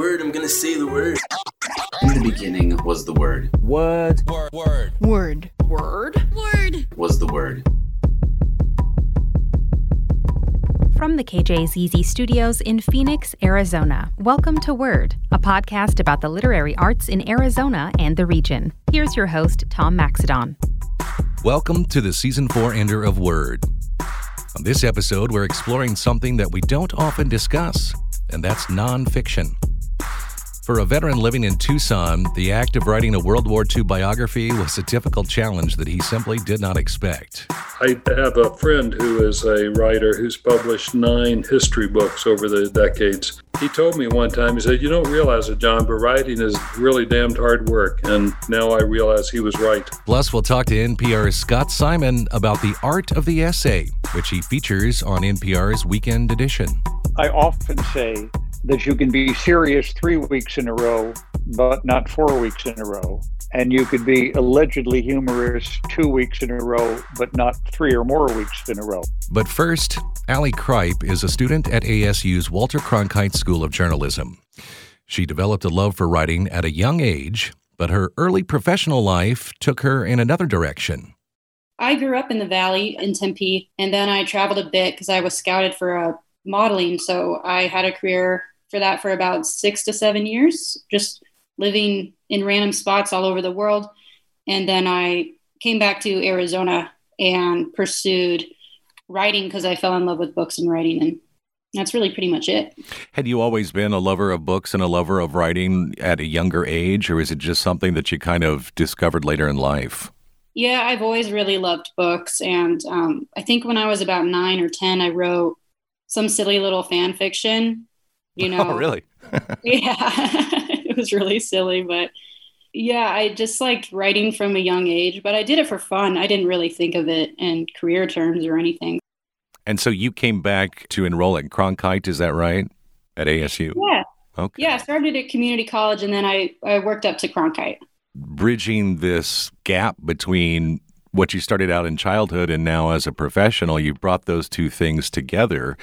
Word, I'm gonna say the word. In the beginning was the Word. Word. Word. Word. Word. Word. Word. Was the Word. From the KJZZ studios in Phoenix, Arizona, welcome to Word, a podcast about the literary arts in Arizona and the region. Here's your host, Tom Maxedon. Welcome to the season four ender of Word. On this episode, we're exploring something that we don't often discuss, and that's nonfiction. For a veteran living in Tucson, the act of writing a World War II biography was a difficult challenge that he simply did not expect. I have a friend who is a writer who's published nine history books over the decades. He told me one time, he said, You don't realize it, John, but writing is really damned hard work. And now I realize he was right. Plus, we'll talk to NPR's Scott Simon about the art of the essay, which he features on NPR's Weekend Edition. I often say that you can be serious three weeks in a row, but not four weeks in a row. And you could be allegedly humorous two weeks in a row, but not three or more weeks in a row. But first, Allie Kripe is a student at ASU's Walter Cronkite School of Journalism. She developed a love for writing at a young age, but her early professional life took her in another direction. I grew up in the valley in Tempe, and then I traveled a bit because I was scouted for uh, modeling. So I had a career for that for about six to seven years, just living in random spots all over the world. And then I came back to Arizona and pursued writing because I fell in love with books and writing. And that's really pretty much it. Had you always been a lover of books and a lover of writing at a younger age, or is it just something that you kind of discovered later in life? Yeah, I've always really loved books. And um, I think when I was about nine or 10, I wrote some silly little fan fiction you oh, know? oh really? Yeah. It was really silly but yeah i just liked writing from a young age but i did it for fun. I didn't really think of it in career terms or anything. And so you came back to enroll at cronkite is that right? At asu yeah. Okay. Yeah i started at community college and then i, I worked up to cronkite. Bridging this gap between what you started out in childhood and now as a professional, you've brought those two things together.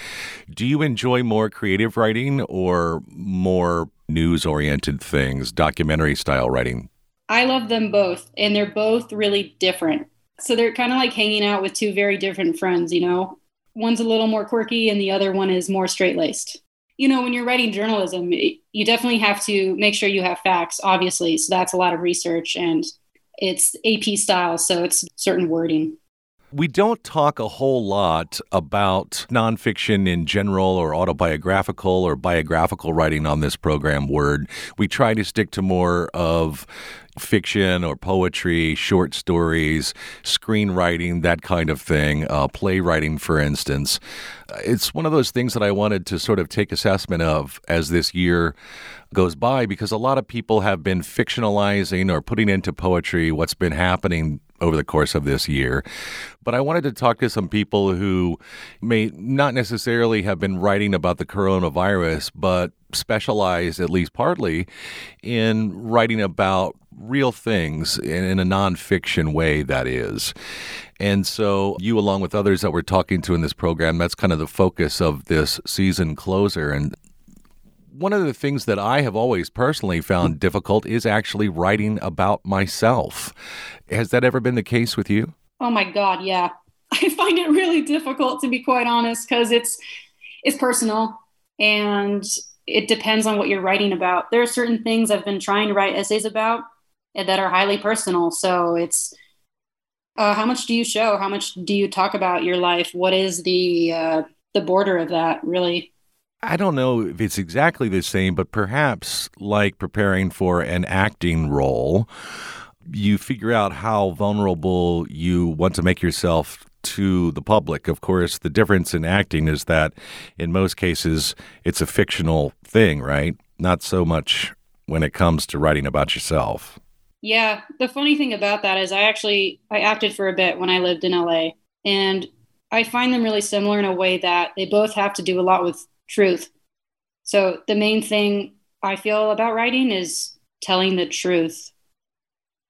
Do you enjoy more creative writing or more news oriented things, documentary style writing? I love them both, and they're both really different. So they're kind of like hanging out with two very different friends, you know? One's a little more quirky, and the other one is more straight laced. You know, when you're writing journalism, you definitely have to make sure you have facts, obviously. So that's a lot of research and it's AP style, so it's certain wording. We don't talk a whole lot about nonfiction in general or autobiographical or biographical writing on this program, Word. We try to stick to more of fiction or poetry, short stories, screenwriting, that kind of thing, uh, playwriting, for instance. It's one of those things that I wanted to sort of take assessment of as this year goes by because a lot of people have been fictionalizing or putting into poetry what's been happening over the course of this year. But I wanted to talk to some people who may not necessarily have been writing about the coronavirus, but specialize, at least partly, in writing about real things in, in a nonfiction way, that is. And so, you, along with others that we're talking to in this program, that's kind of the focus of this season closer. And one of the things that I have always personally found difficult is actually writing about myself. Has that ever been the case with you? Oh my God, yeah. I find it really difficult to be quite honest because it's it's personal and it depends on what you're writing about. There are certain things I've been trying to write essays about that are highly personal. So it's uh, how much do you show? How much do you talk about your life? What is the uh, the border of that really? I don't know if it's exactly the same, but perhaps like preparing for an acting role, you figure out how vulnerable you want to make yourself to the public. Of course, the difference in acting is that in most cases it's a fictional thing, right? Not so much when it comes to writing about yourself. Yeah, the funny thing about that is I actually I acted for a bit when I lived in LA and I find them really similar in a way that they both have to do a lot with truth. So the main thing I feel about writing is telling the truth.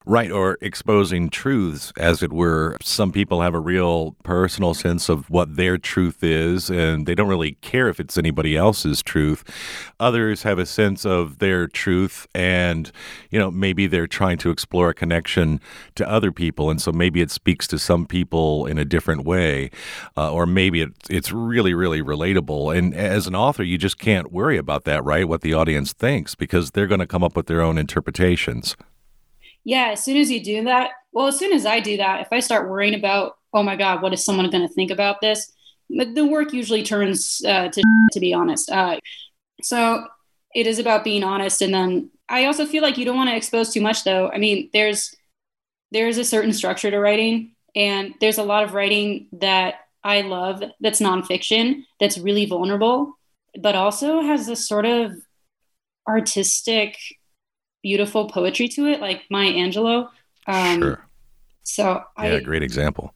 Right, or exposing truths, as it were. Some people have a real personal sense of what their truth is, and they don't really care if it's anybody else's truth. Others have a sense of their truth, and, you know, maybe they're trying to explore a connection to other people, and so maybe it speaks to some people in a different way, uh, or maybe it, it's really, really relatable. And as an author, you just can't worry about that, right? What the audience thinks, because they're going to come up with their own interpretations yeah, as soon as you do that, well, as soon as I do that, if I start worrying about, oh my God, what is someone going to think about this? The work usually turns uh, to, to be honest. Uh, so it is about being honest. And then I also feel like you don't want to expose too much, though. I mean, there's there's a certain structure to writing, and there's a lot of writing that I love that's nonfiction, that's really vulnerable, but also has this sort of artistic beautiful poetry to it, like Maya Angelou. Um, sure. So yeah, I, great example.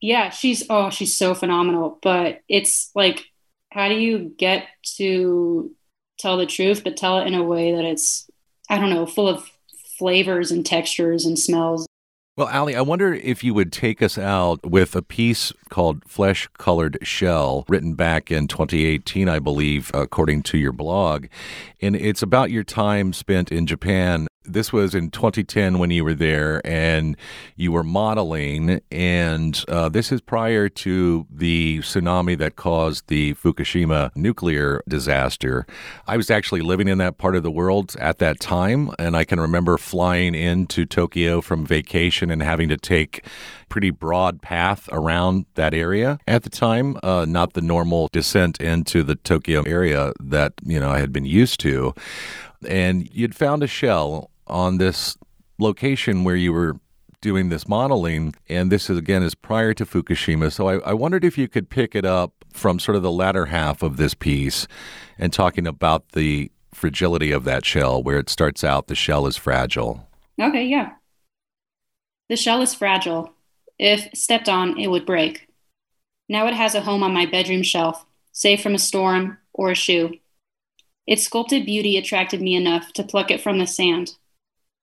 Yeah, she's oh, she's so phenomenal. But it's like, how do you get to tell the truth, but tell it in a way that it's, I don't know, full of flavors and textures and smells well, Ali, I wonder if you would take us out with a piece called Flesh Colored Shell, written back in 2018, I believe, according to your blog. And it's about your time spent in Japan this was in 2010 when you were there and you were modeling. And uh, this is prior to the tsunami that caused the Fukushima nuclear disaster. I was actually living in that part of the world at that time. And I can remember flying into Tokyo from vacation and having to take pretty broad path around that area at the time, uh, not the normal descent into the Tokyo area that you know I had been used to. And you'd found a shell on this location where you were doing this modeling, and this is again is prior to Fukushima. So I, I, wondered if you could pick it up from sort of the latter half of this piece and talking about the fragility of that shell, where it starts out the shell is fragile. Okay, yeah. The shell is fragile. If stepped on, it would break. Now it has a home on my bedroom shelf, safe from a storm or a shoe. Its sculpted beauty attracted me enough to pluck it from the sand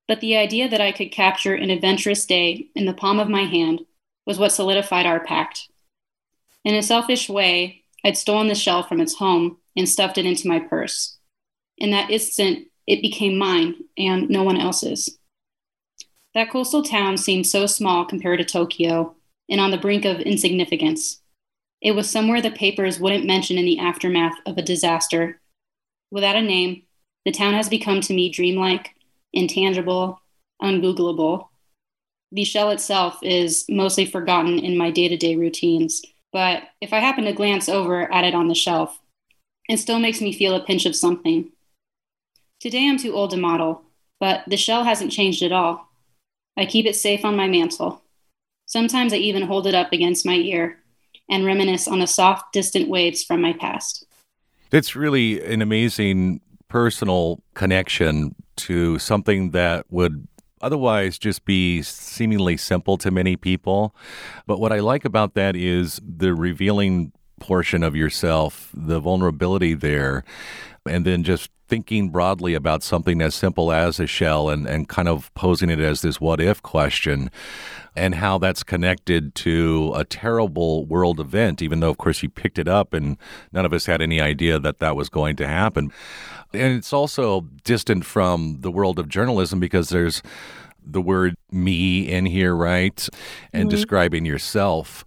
but the idea that I could capture an adventurous day in the palm of my hand was what solidified our pact. In a selfish way, I'd stolen the shell from its home and stuffed it into my purse. In that instant, it became mine and no one else's. That coastal town seemed so small compared to Tokyo and on the brink of insignificance. It was somewhere the papers wouldn't mention in the aftermath of a disaster. Without a name, the town has become to me dreamlike, intangible, ungoogleable. The shell itself is mostly forgotten in my day to day routines, but if I happen to glance over at it on the shelf, it still makes me feel a pinch of something. Today I'm too old to model, but the shell hasn't changed at all. I keep it safe on my mantle. Sometimes I even hold it up against my ear and reminisce on the soft, distant waves from my past. That's really an amazing personal connection to something that would otherwise just be seemingly simple to many people. But what I like about that is the revealing portion of yourself, the vulnerability there, and then just thinking broadly about something as simple as a shell and, and kind of posing it as this what if question and how that's connected to a terrible world event, even though, of course, you picked it up and none of us had any idea that that was going to happen. And it's also distant from the world of journalism because there's the word me in here, right? And mm-hmm. describing yourself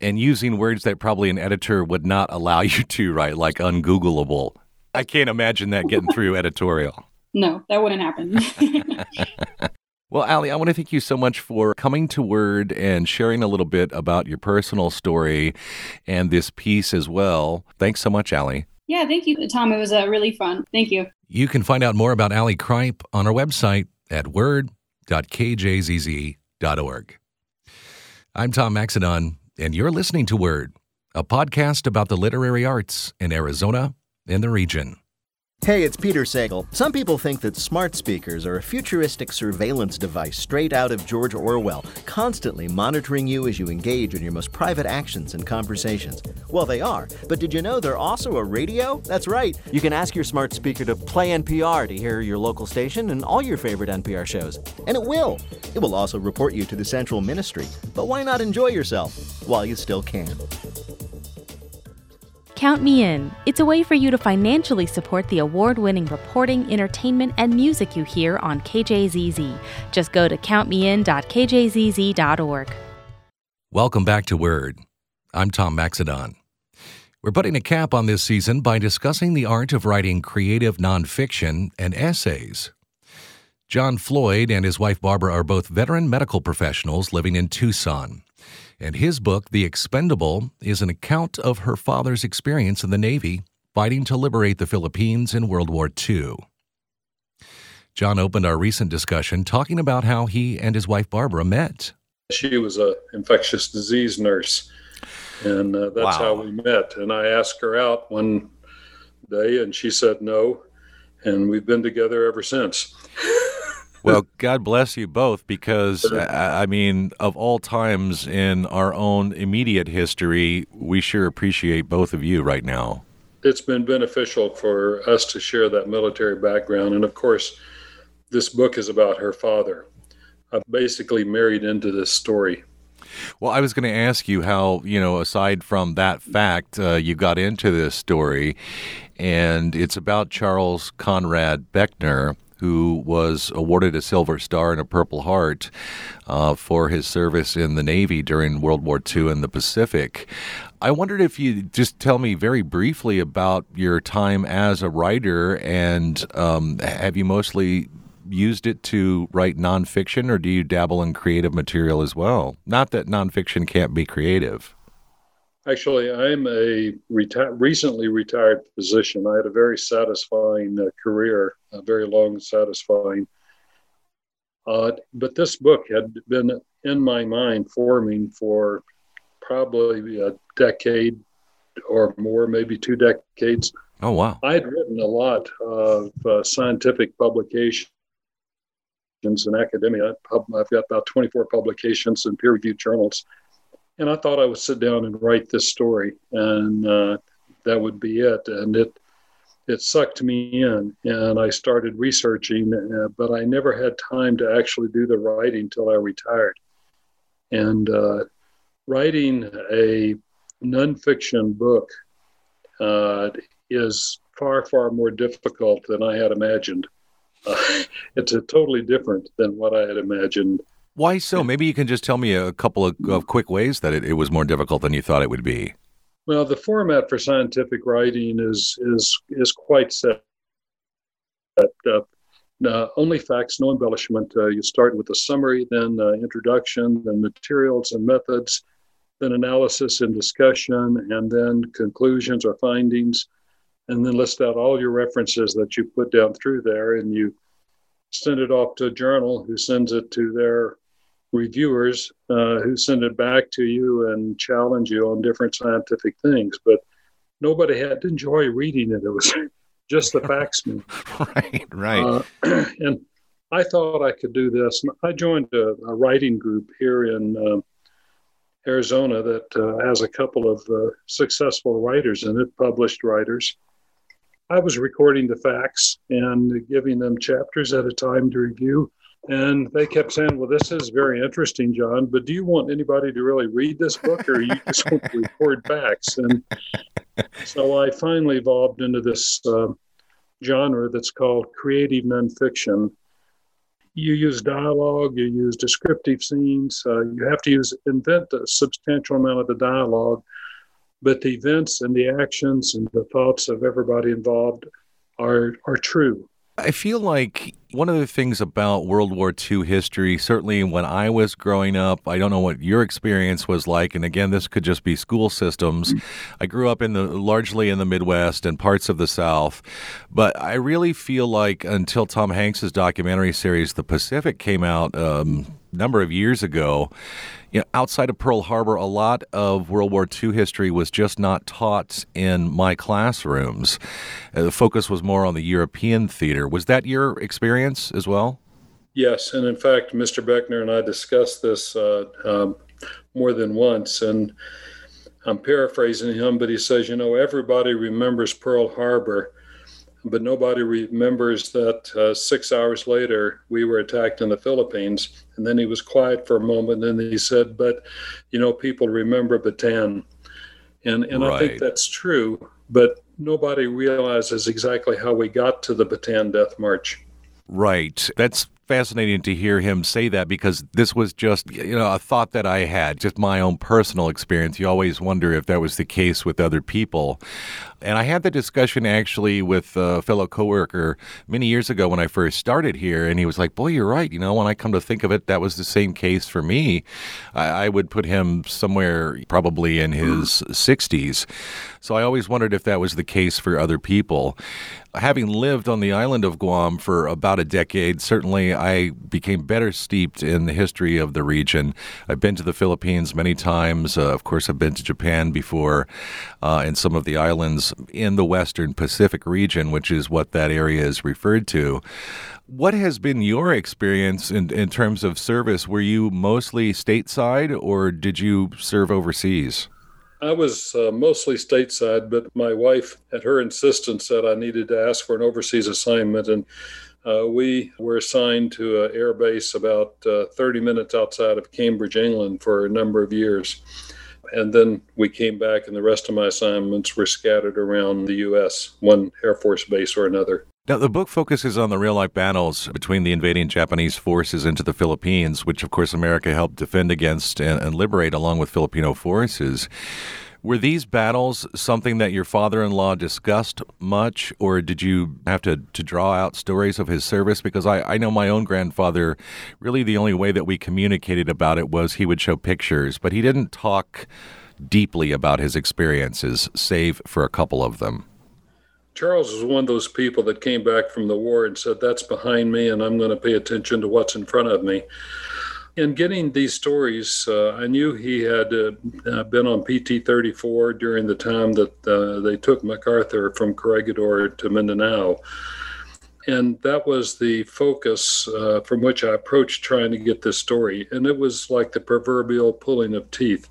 and using words that probably an editor would not allow you to, right? Like ungoogleable. I can't imagine that getting through editorial. No, that wouldn't happen. well, Ali, I want to thank you so much for coming to Word and sharing a little bit about your personal story and this piece as well. Thanks so much, Ali. Yeah, thank you, Tom. It was uh, really fun. Thank you. You can find out more about Ali Kripe on our website at word.kjzz.org. I'm Tom Maxedon, and you're listening to Word, a podcast about the literary arts in Arizona and the region. Hey, it's Peter Sagal. Some people think that smart speakers are a futuristic surveillance device straight out of George Orwell, constantly monitoring you as you engage in your most private actions and conversations. Well, they are, but did you know they're also a radio? That's right. You can ask your smart speaker to play NPR to hear your local station and all your favorite NPR shows. And it will. It will also report you to the central ministry. But why not enjoy yourself while you still can? Count Me In. It's a way for you to financially support the award winning reporting, entertainment, and music you hear on KJZZ. Just go to countmein.kjzz.org. Welcome back to Word. I'm Tom Maxedon. We're putting a cap on this season by discussing the art of writing creative nonfiction and essays. John Floyd and his wife Barbara are both veteran medical professionals living in Tucson and his book, The Expendable, is an account of her father's experience in the Navy fighting to liberate the Philippines in World War II. John opened our recent discussion talking about how he and his wife Barbara met. She was an infectious disease nurse, and uh, that's wow. how we met. And I asked her out one day, and she said no, and we've been together ever since. well, God bless you both because, I mean, of all times in our own immediate history, we sure appreciate both of you right now. It's been beneficial for us to share that military background. And of course, this book is about her father. I'm basically married into this story. Well, I was going to ask you how, you know, aside from that fact, uh, you got into this story, and it's about Charles Conrad Beckner who was awarded a Silver Star and a Purple Heart uh, for his service in the Navy during World War II in the Pacific. I wondered if you just tell me very briefly about your time as a writer, and um, have you mostly used it to write nonfiction, or do you dabble in creative material as well? Not that nonfiction can't be creative. Actually, I'm a reti- recently retired physician. I had a very satisfying uh, career, a very long, satisfying. Uh, but this book had been in my mind forming for probably a decade or more, maybe two decades. Oh, wow. I had written a lot of uh, scientific publications in academia. I've got about 24 publications in peer reviewed journals and I thought I would sit down and write this story, and uh, that would be it. And it it sucked me in, and I started researching, uh, but I never had time to actually do the writing till I retired. And uh, writing a nonfiction book uh, is far far more difficult than I had imagined. It's a totally different than what I had imagined. Why so? Maybe you can just tell me a couple of, of quick ways that it, it, was more difficult than you thought it would be. Well, the format for scientific writing is is is quite set. Uh, uh, only facts, no embellishment. Uh, you start with a summary, then uh, introduction, then materials and methods, then analysis and discussion, and then conclusions or findings, and then list out all your references that you put down through there, and you send it off to a journal who sends it to their reviewers uh, who send it back to you and challenge you on different scientific things. But nobody had to enjoy reading it. It was just the facts. right, right. Uh, and I thought I could do this. I joined a, a writing group here in uh, Arizona that uh, has a couple of uh, successful writers in it, published writers. I was recording the facts and giving them chapters at a time to review. And they kept saying, Well, this is very interesting, John, but do you want anybody to really read this book or you just want to record facts? And so I finally evolved into this uh, genre that's called creative nonfiction. You use dialogue, you use descriptive scenes, uh, you have to use invent a substantial amount of the dialogue, but the events and the actions and the thoughts of everybody involved are are true. I feel like one of the things about World War II history, certainly when I was growing up, I don't know what your experience was like. And again, this could just be school systems. I grew up in the largely in the Midwest and parts of the South, but I really feel like until Tom Hanks's documentary series, The Pacific, came out. Um, number of years ago. You know, outside of Pearl Harbor, a lot of World War II history was just not taught in my classrooms. Uh, the focus was more on the European theater. Was that your experience as well? Yes, and in fact, Mr. Beckner and I discussed this uh, um, more than once, and I'm paraphrasing him, but he says, you know, everybody remembers Pearl Harbor, but nobody remembers that uh, six hours later we were attacked in the Philippines. And then he was quiet for a moment, and then he said, but you know, people remember Bataan, and and right. I think that's true, but nobody realizes exactly how we got to the Bataan Death March. Right. That's fascinating to hear him say that because this was just you know a thought that I had, just my own personal experience. You always wonder if that was the case with other people. And I had the discussion actually with a fellow coworker many years ago when I first started here, and he was like, "Boy, you're right. You know, when I come to think of it, that was the same case for me. I, I would put him somewhere probably in his 60s. So I always wondered if that was the case for other people. Having lived on the island of Guam for about a decade, certainly I became better steeped in the history of the region. I've been to the Philippines many times. Uh, of course, I've been to Japan before, uh, and some of the islands in the Western Pacific region, which is what that area is referred to. What has been your experience in, in terms of service? Were you mostly stateside or did you serve overseas? I was uh, mostly stateside, but my wife, at her insistence, said I needed to ask for an overseas assignment. And uh, we were assigned to an air base about uh, 30 minutes outside of Cambridge, England, for a number of years. And then we came back, and the rest of my assignments were scattered around the U.S., one Air Force base or another. Now, the book focuses on the real life battles between the invading Japanese forces into the Philippines, which, of course, America helped defend against and, and liberate along with Filipino forces. Were these battles something that your father in law discussed much, or did you have to, to draw out stories of his service? Because I, I know my own grandfather, really the only way that we communicated about it was he would show pictures, but he didn't talk deeply about his experiences, save for a couple of them. Charles was one of those people that came back from the war and said, That's behind me, and I'm going to pay attention to what's in front of me. In getting these stories, uh, I knew he had uh, uh been on PT 34 during the time that uh, they took MacArthur from Corregidor to Mindanao. And that was the focus uh, from which I approached trying to get this story. And it was like the proverbial pulling of teeth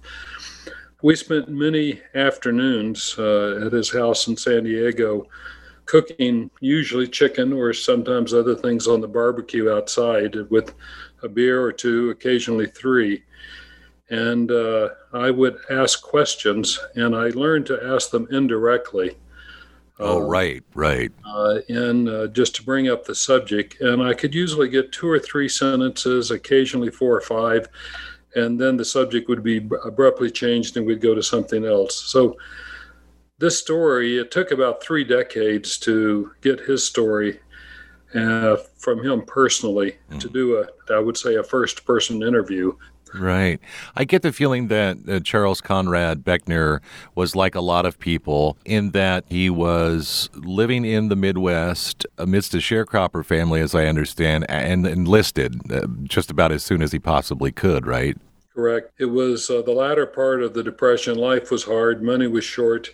we spent many afternoons uh, at his house in San Diego cooking usually chicken or sometimes other things on the barbecue outside with a beer or two, occasionally three. And uh, I would ask questions, and I learned to ask them indirectly. Oh, uh, right, right. Uh, and uh, just to bring up the subject. And I could usually get two or three sentences, occasionally four or five and then the subject would be abruptly changed and we'd go to something else. So this story, it took about three decades to get his story uh, from him personally mm. to do a, I would say, a first person interview. Right. I get the feeling that uh, Charles Conrad Beckner was like a lot of people in that he was living in the Midwest amidst a sharecropper family, as I understand, and enlisted uh, just about as soon as he possibly could, right? Correct. It was uh, the latter part of the Depression. Life was hard, money was short.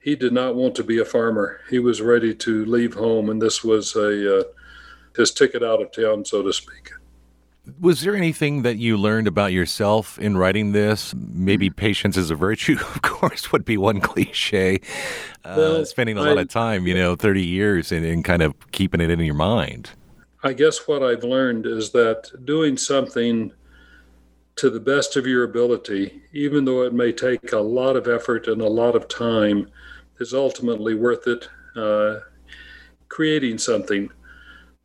He did not want to be a farmer. He was ready to leave home, and this was a uh, his ticket out of town, so to speak. Was there anything that you learned about yourself in writing this? Maybe patience is a virtue, of course, would be one cliche. Uh, well, spending a lot of time, you know, 30 years and, and kind of keeping it in your mind. I guess what I've learned is that doing something to the best of your ability, even though it may take a lot of effort and a lot of time, is ultimately worth it. Uh, creating something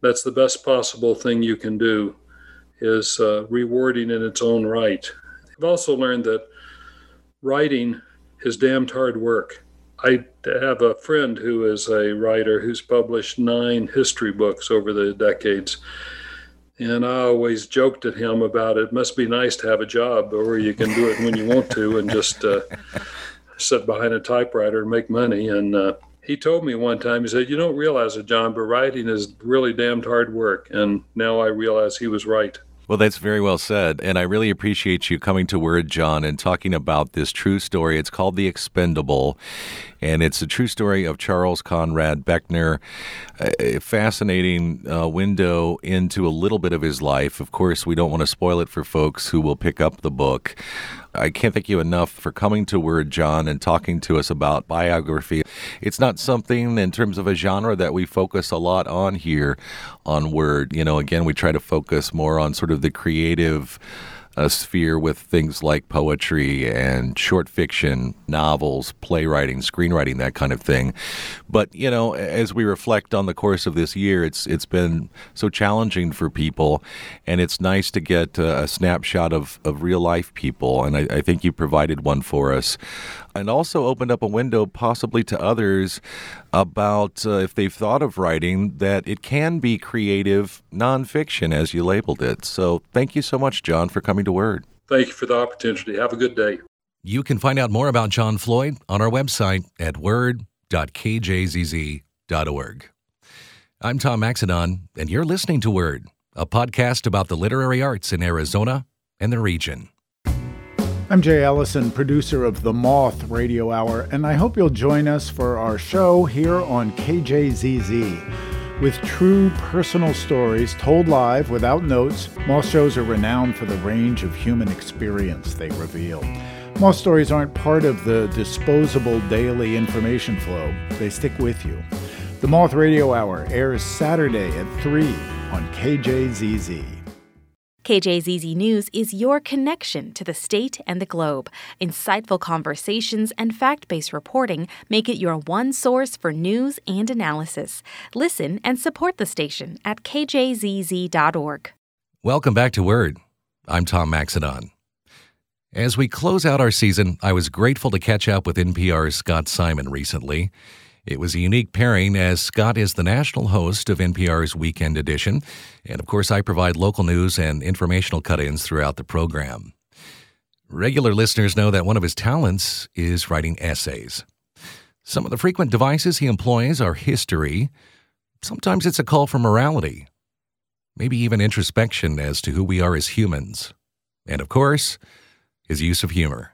that's the best possible thing you can do is uh, rewarding in its own right. I've also learned that writing is damned hard work. I have a friend who is a writer who's published nine history books over the decades and I always joked at him about it. Must be nice to have a job where you can do it when you want to and just uh, sit behind a typewriter and make money. And uh, he told me one time, he said, You don't realize it, John, but writing is really damned hard work. And now I realize he was right. Well, that's very well said. And I really appreciate you coming to Word, John, and talking about this true story. It's called The Expendable, and it's a true story of Charles Conrad Beckner. A fascinating uh, window into a little bit of his life. Of course, we don't want to spoil it for folks who will pick up the book. I can't thank you enough for coming to Word, John, and talking to us about biography. It's not something in terms of a genre that we focus a lot on here on Word. You know, again, we try to focus more on sort of the creative a sphere with things like poetry and short fiction, novels, playwriting, screenwriting, that kind of thing. But you know, as we reflect on the course of this year, it's it's been so challenging for people, and it's nice to get a snapshot of, of real life people. And I, I think you provided one for us and also opened up a window possibly to others about uh, if they've thought of writing that it can be creative nonfiction as you labeled it. So thank you so much, John, for coming to Word. Thank you for the opportunity. Have a good day. You can find out more about John Floyd on our website at word.kjzz.org. I'm Tom Maxedon, and you're listening to Word, a podcast about the literary arts in Arizona and the region. I'm Jay Allison, producer of The Moth Radio Hour, and I hope you'll join us for our show here on KJZZ. With true personal stories told live without notes, Moth shows are renowned for the range of human experience they reveal. Moth stories aren't part of the disposable daily information flow, they stick with you. The Moth Radio Hour airs Saturday at 3 on KJZZ. KJZZ News is your connection to the state and the globe. Insightful conversations and fact based reporting make it your one source for news and analysis. Listen and support the station at kjzz.org. Welcome back to Word. I'm Tom Maxedon. As we close out our season, I was grateful to catch up with NPR's Scott Simon recently. It was a unique pairing as Scott is the national host of NPR's Weekend Edition, and of course, I provide local news and informational cut ins throughout the program. Regular listeners know that one of his talents is writing essays. Some of the frequent devices he employs are history. Sometimes it's a call for morality, maybe even introspection as to who we are as humans. And of course, his use of humor.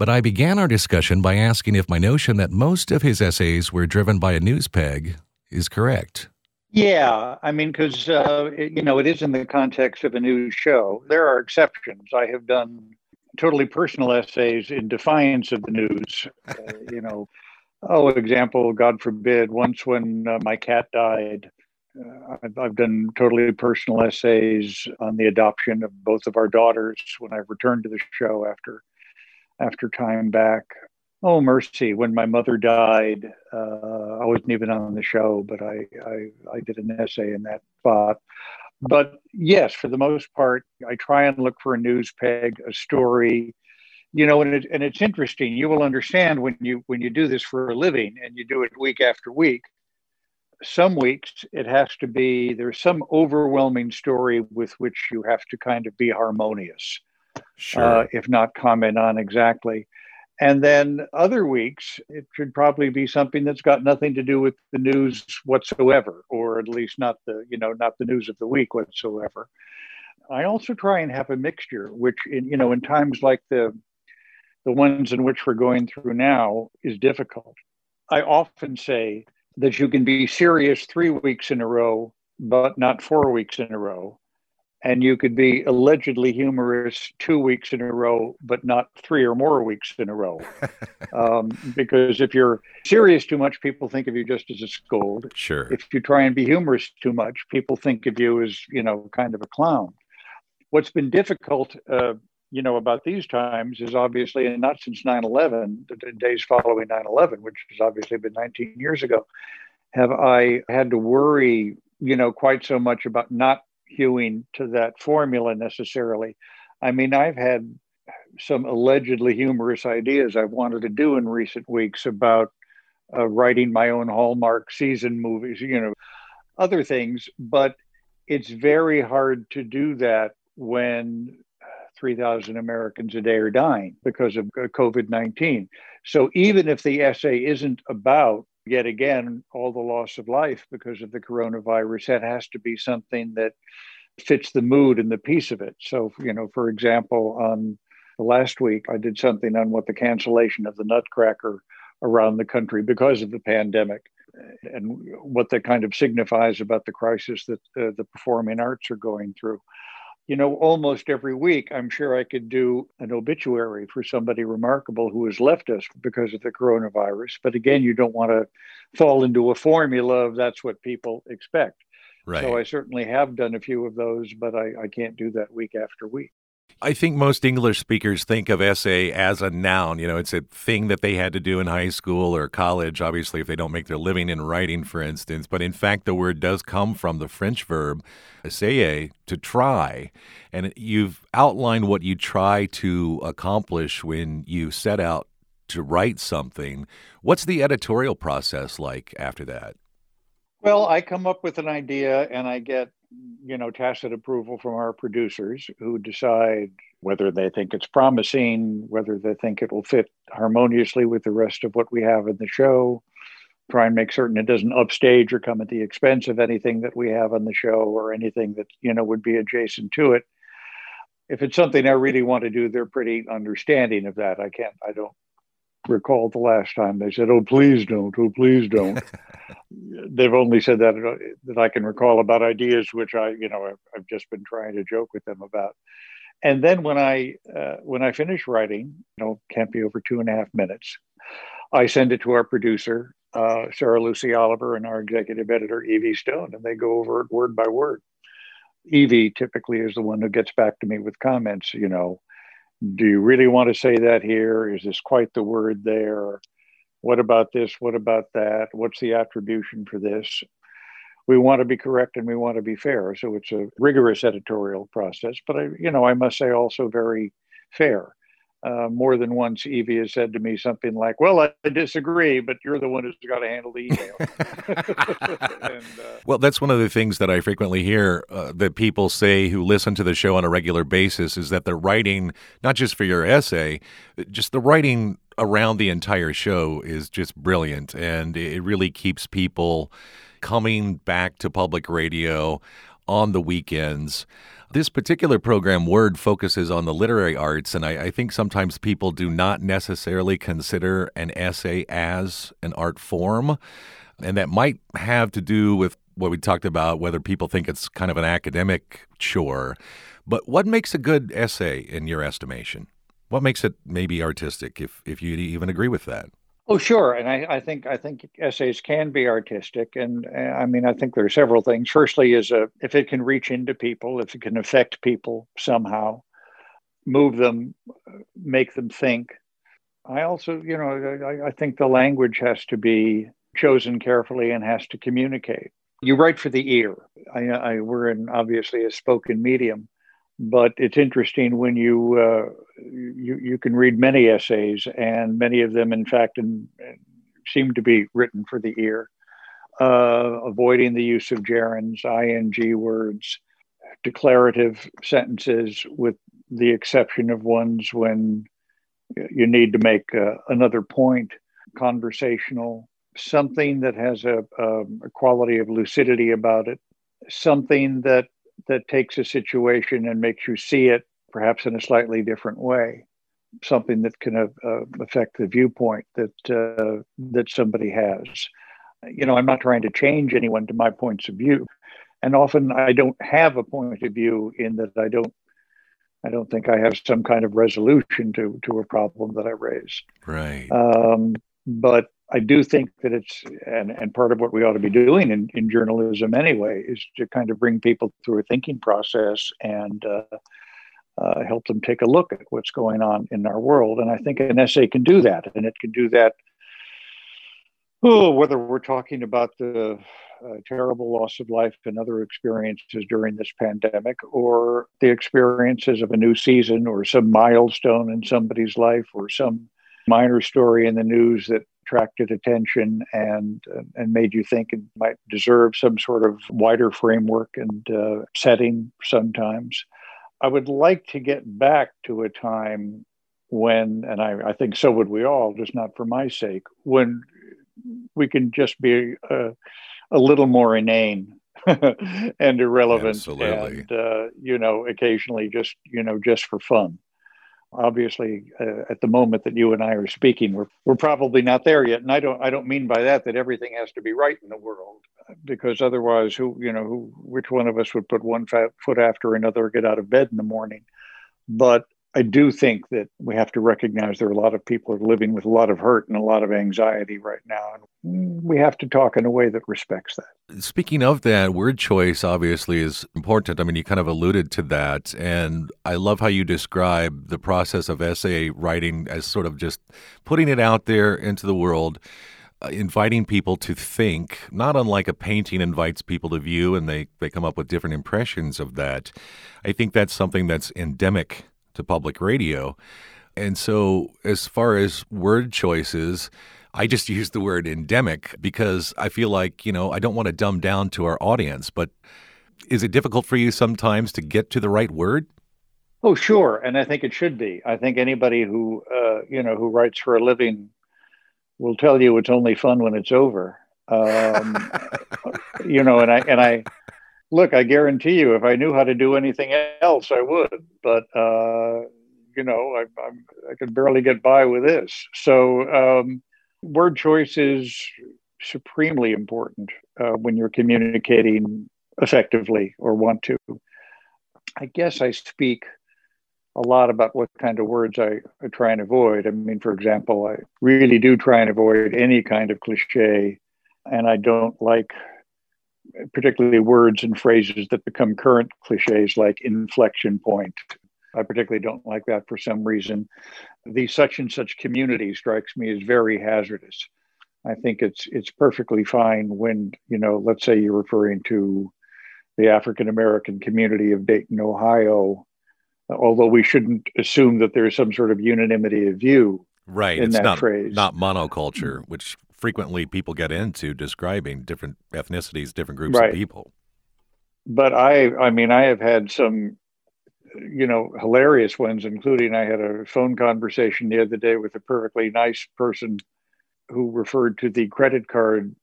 But I began our discussion by asking if my notion that most of his essays were driven by a news peg is correct. Yeah, I mean, because uh, you know it is in the context of a news show. There are exceptions. I have done totally personal essays in defiance of the news. Uh, you know, oh, example, God forbid, once when uh, my cat died. Uh, I've, I've, done totally personal essays on the adoption of both of our daughters when I returned to the show after after time back. Oh mercy! When my mother died, uh, I wasn't even on the show, but I, I I did an essay in that spot. But yes, for the most part, I try and look for a news peg, a story, you know, and it, and it's interesting. You will understand when you when you do this for a living and you do it week after week. Some weeks it has to be there's some overwhelming story with which you have to kind of be harmonious sure. uh, if not comment on exactly. And then other weeks, it should probably be something that's got nothing to do with the news whatsoever, or at least not the you know not the news of the week whatsoever. I also try and have a mixture, which in you know in times like the the ones in which we're going through now is difficult. I often say that you can be serious three weeks in a row, but not four weeks in a row and you could be allegedly humorous two weeks in a row, but not three or more weeks in a row. um, because if you're serious too much, people think of you just as a scold. Sure. If you try and be humorous too much, people think of you as, you know, kind of a clown. What's been difficult, uh, you know, about these times is obviously, and not since 9 11, the days following 9 11, which has obviously been 19 years ago, have I had to worry, you know, quite so much about not hewing to that formula necessarily. I mean, I've had some allegedly humorous ideas I've wanted to do in recent weeks about uh, writing my own Hallmark season movies, you know, other things, but it's very hard to do that when 3,000 Americans a day are dying because of uh, COVID 19. So even if the essay isn't about, yet again, all the loss of life because of the coronavirus, that has to be something that fits the mood and the piece of it. So, you know, for example, on last week, I did something on what the cancellation of the Nutcracker around the country because of the pandemic and what that kind of signifies about the crisis that uh, the performing arts are going through. You know, almost every week, I'm sure I could do an obituary for somebody remarkable who has left us because of the coronavirus. But again, you don't want to fall into a formula of that's what people expect. Right. So I certainly have done a few of those, but I, I can't do that week after week. I think most English speakers think of essay as a noun. You know, it's a thing that they had to do in high school or college, obviously, if they don't make their living in writing, for instance. But in fact, the word does come from the French verb essayer, to try. And you've outlined what you try to accomplish when you set out to write something. What's the editorial process like after that? Well, I come up with an idea and I get, you know, tacit approval from our producers who decide whether they think it's promising, whether they think it will fit harmoniously with the rest of what we have in the show. Try and make certain it doesn't upstage or come at the expense of anything that we have on the show or anything that, you know, would be adjacent to it. If it's something I really want to do, they're pretty understanding of that. I can't, I don't recall the last time they said, "Oh, please don't. Oh, please don't." They've only said that that I can recall about ideas which I, you know, I've, I've just been trying to joke with them about. And then when I uh, when I finish writing, you know, can't be over two and a half minutes. I send it to our producer, uh, Sarah Lucy Oliver, and our executive editor, Evie Stone, and they go over it word by word. Evie typically is the one who gets back to me with comments. You know, do you really want to say that here? Is this quite the word there? What about this? What about that? What's the attribution for this? We want to be correct and we want to be fair. So it's a rigorous editorial process, but I, you know, I must say also very fair uh, more than once Evie has said to me something like, "Well, I disagree, but you're the one who's got to handle the email." and, uh, well, that's one of the things that I frequently hear uh, that people say who listen to the show on a regular basis is that the writing, not just for your essay, just the writing around the entire show is just brilliant, and it really keeps people coming back to public radio on the weekends. This particular program, Word, focuses on the literary arts, and I, I, think sometimes people do not necessarily consider an essay as an art form. And that might have to do with what we talked about, whether people think it's kind of an academic chore. But what makes a good essay in your estimation? What makes it maybe artistic, if, if you even agree with that? Oh, sure, and I, I, think I think essays can be artistic, and I mean I think there are several things. Firstly, is a if it can reach into people, if it can affect people somehow, move them, make them think. I also, you know, I, I think the language has to be chosen carefully and has to communicate. You write for the ear. I, I we're in obviously a spoken medium, but it's interesting when you uh, you you can read many essays, and many of them, in fact, in, seem to be written for the ear. Uh, avoiding the use of gerunds, ing words, declarative sentences, with the exception of ones when you need to make uh, another point, conversational, something that has a, a, a quality of lucidity about it, something that that takes a situation and makes you see it perhaps in a slightly different way, something that can uh, affect the viewpoint that uh, that somebody has. You know, I'm not trying to change anyone to my points of view, and often I don't have a point of view in that I don't. I don't think I have some kind of resolution to to a problem that I raise. Right. Um, but I do think that it's and, and part of what we ought to be doing in, in journalism anyway is to kind of bring people through a thinking process and uh, uh, help them take a look at what's going on in our world. And I think an essay can do that, and it can do that. Oh, whether we're talking about the uh, terrible loss of life and other experiences during this pandemic, or the experiences of a new season, or some milestone in somebody's life, or some minor story in the news that attracted attention and uh, and made you think it might deserve some sort of wider framework and uh, setting sometimes. I would like to get back to a time when, and I, I, think so would we all, just not for my sake, when we can just be a, a little more inane and irrelevant Absolutely. and uh, you know occasionally just you know just for fun obviously uh, at the moment that you and I are speaking we're, we're probably not there yet. And I don't I don't mean by that that everything has to be right in the world because otherwise who you know who which one of us would put one foot after another get out of bed in the morning? But I do think that we have to recognize there are a lot of people are living with a lot of hurt and a lot of anxiety right now. And we have to talk in a way that respects that. Speaking of that, word choice obviously is important. I mean, you kind of alluded to that. And I love how you describe the process of essay writing as sort of just putting it out there into the world. Uh, inviting people to think, not unlike a painting invites people to view and they, they come up with different impressions of that. I think that's something that's endemic to public radio. And so, as far as word choices, I just use the word endemic because I feel like, you know, I don't want to dumb down to our audience, but is it difficult for you sometimes to get to the right word? Oh, sure. And I think it should be. I think anybody who, uh, you know, who writes for a living will tell you it's only fun when it's over. Um, you know, and I, and I, look, I guarantee you, if I knew how to do anything else, I would. But uh, you know, I, I'm, I could barely get by with this. So, um, word choice is supremely important uh, when you're communicating effectively or want to. I guess I speak a lot about what kind of words I, I try and avoid. I mean, for example, I really do try and avoid any kind of cliche, and I don't like particularly words and phrases that become current cliches like inflection point. I particularly don't like that for some reason. The such and such community strikes me as very hazardous. I think it's it's perfectly fine when, you know, let's say you're referring to the African American community of Dayton, Ohio, although we shouldn't assume that there's some sort of unanimity of view. Right. In it's that not, phrase. not monoculture, which frequently people get into describing different ethnicities, different groups Right. of people. but I, I mean, I have had some, you know, hilarious ones, including I had a phone conversation the other day with a perfectly nice person who referred to the credit card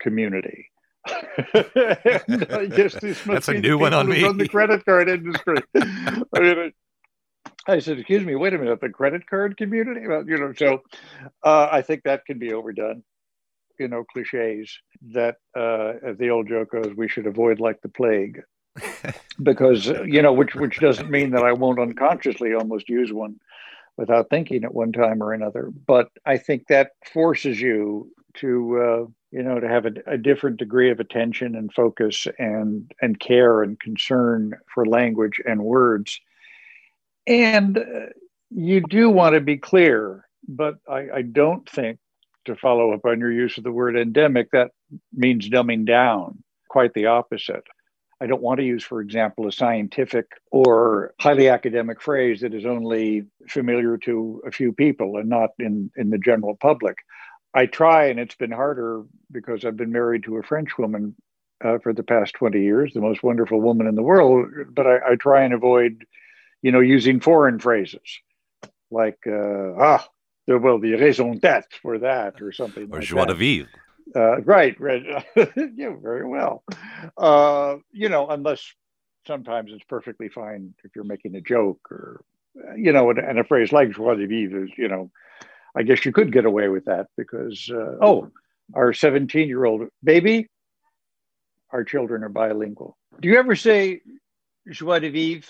community. And I guess this must That's a new one on me. run the credit card industry. I mean, I- I said, "Excuse me, wait a minute, the credit card community?" Well, you know, so uh, I think that can be overdone you know cliches that uh, the old joke goes we should avoid like the plague. Because you know which which doesn't mean that i won't unconsciously almost use one without thinking at one time or another. But i think that forces you to uh, you know to have a, a different degree of attention and focus and and care and concern for language and words. And uh, you do want to be clear but I, I don't think to follow up on your use of the word endemic, that means dumbing down. Quite the opposite. I don't want to use, for example, a scientific or highly academic phrase that is only familiar to a few people and not in, in the general public. I try, and it's been harder because I've been married to a French woman uh, for the past 20 years, the most wonderful woman in the world, but I, I try and avoid, you know, using foreign phrases like, uh, ah, the- well, the raison d'etre for that or something Or like joie that. de vivre. Uh, right, right. yeah, very well. Uh, you know, unless sometimes it's perfectly fine if you're making a joke or, uh, you know, and, and a phrase like joie de vivre is, you know, I guess you could get away with that because, uh, oh, our 17 year old baby, our children are bilingual. Do you ever say joie de vivre?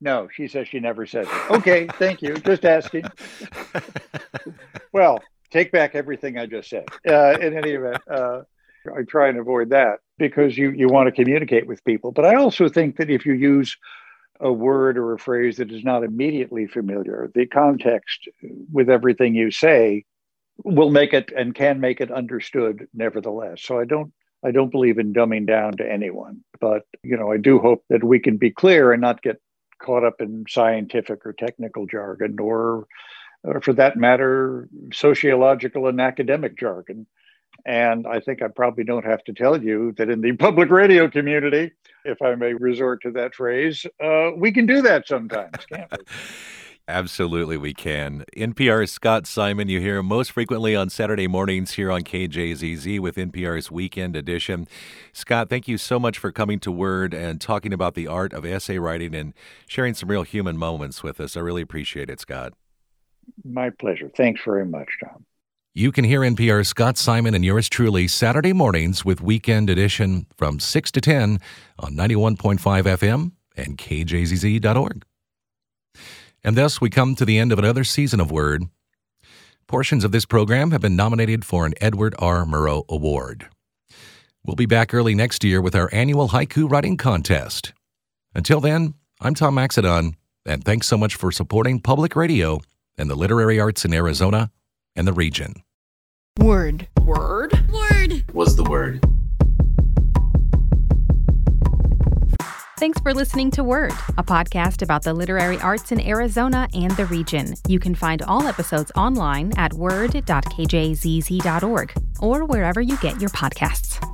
No, she says she never says it. Okay, thank you. Just asking. Well, take back everything I just said. Uh, in any event, uh, I try and avoid that because you, you want to communicate with people. But I also think that if you use a word or a phrase that is not immediately familiar, the context with everything you say will make it and can make it understood nevertheless. So I don't I don't believe in dumbing down to anyone, but you know I do hope that we can be clear and not get caught up in scientific or technical jargon or or for that matter, sociological and academic jargon. And I think I probably don't have to tell you that in the public radio community, if I may resort to that phrase, uh, we can do that sometimes, can't we? Absolutely, we can. NPR's Scott Simon, you hear most frequently on Saturday mornings here on KJZZ with NPR's Weekend Edition. Scott, thank you so much for coming to Word and talking about the art of essay writing and sharing some real human moments with us. I really appreciate it, Scott. My pleasure. Thanks very much, Tom. You can hear NPR's Scott Simon and yours truly Saturday mornings with Weekend Edition from 6 to 10 on 91.5 FM and KJZZ.org. And thus, we come to the end of another season of Word. Portions of this program have been nominated for an Edward R. Murrow Award. We'll be back early next year with our annual haiku writing contest. Until then, I'm Tom Maxedon, and thanks so much for supporting public radio and the literary arts in Arizona and the region. Word. Word. Word was the word. Thanks for listening to Word, a podcast about the literary arts in Arizona and the region. You can find all episodes online at word.kjzz.org or wherever you get your podcasts.